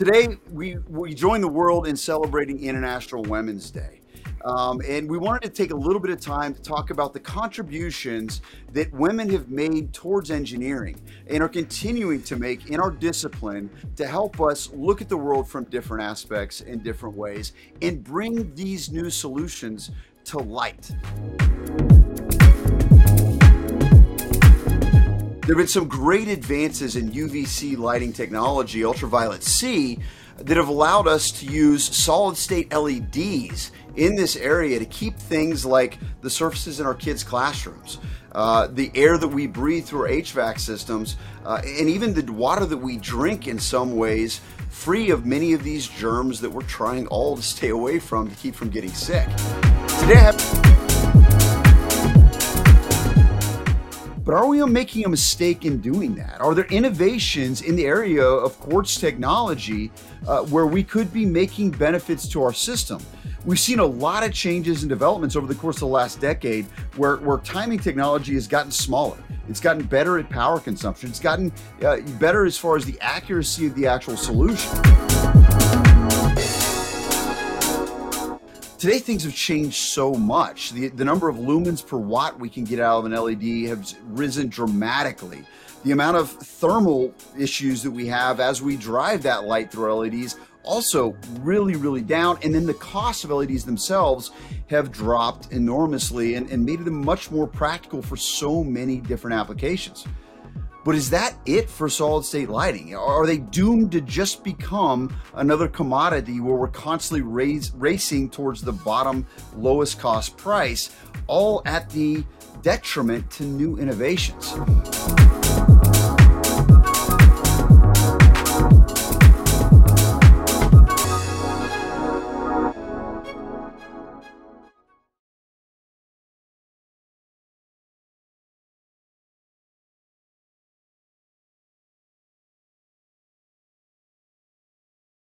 Today, we, we join the world in celebrating International Women's Day. Um, and we wanted to take a little bit of time to talk about the contributions that women have made towards engineering and are continuing to make in our discipline to help us look at the world from different aspects in different ways and bring these new solutions to light. There have been some great advances in UVC lighting technology, ultraviolet C, that have allowed us to use solid state LEDs in this area to keep things like the surfaces in our kids' classrooms, uh, the air that we breathe through our HVAC systems, uh, and even the water that we drink in some ways free of many of these germs that we're trying all to stay away from to keep from getting sick. Today But are we making a mistake in doing that? Are there innovations in the area of quartz technology uh, where we could be making benefits to our system? We've seen a lot of changes and developments over the course of the last decade where, where timing technology has gotten smaller. It's gotten better at power consumption. It's gotten uh, better as far as the accuracy of the actual solution. Today, things have changed so much. The, the number of lumens per watt we can get out of an LED has risen dramatically. The amount of thermal issues that we have as we drive that light through LEDs also really, really down. And then the cost of LEDs themselves have dropped enormously and, and made them much more practical for so many different applications. But is that it for solid state lighting? Are they doomed to just become another commodity where we're constantly raise, racing towards the bottom lowest cost price, all at the detriment to new innovations?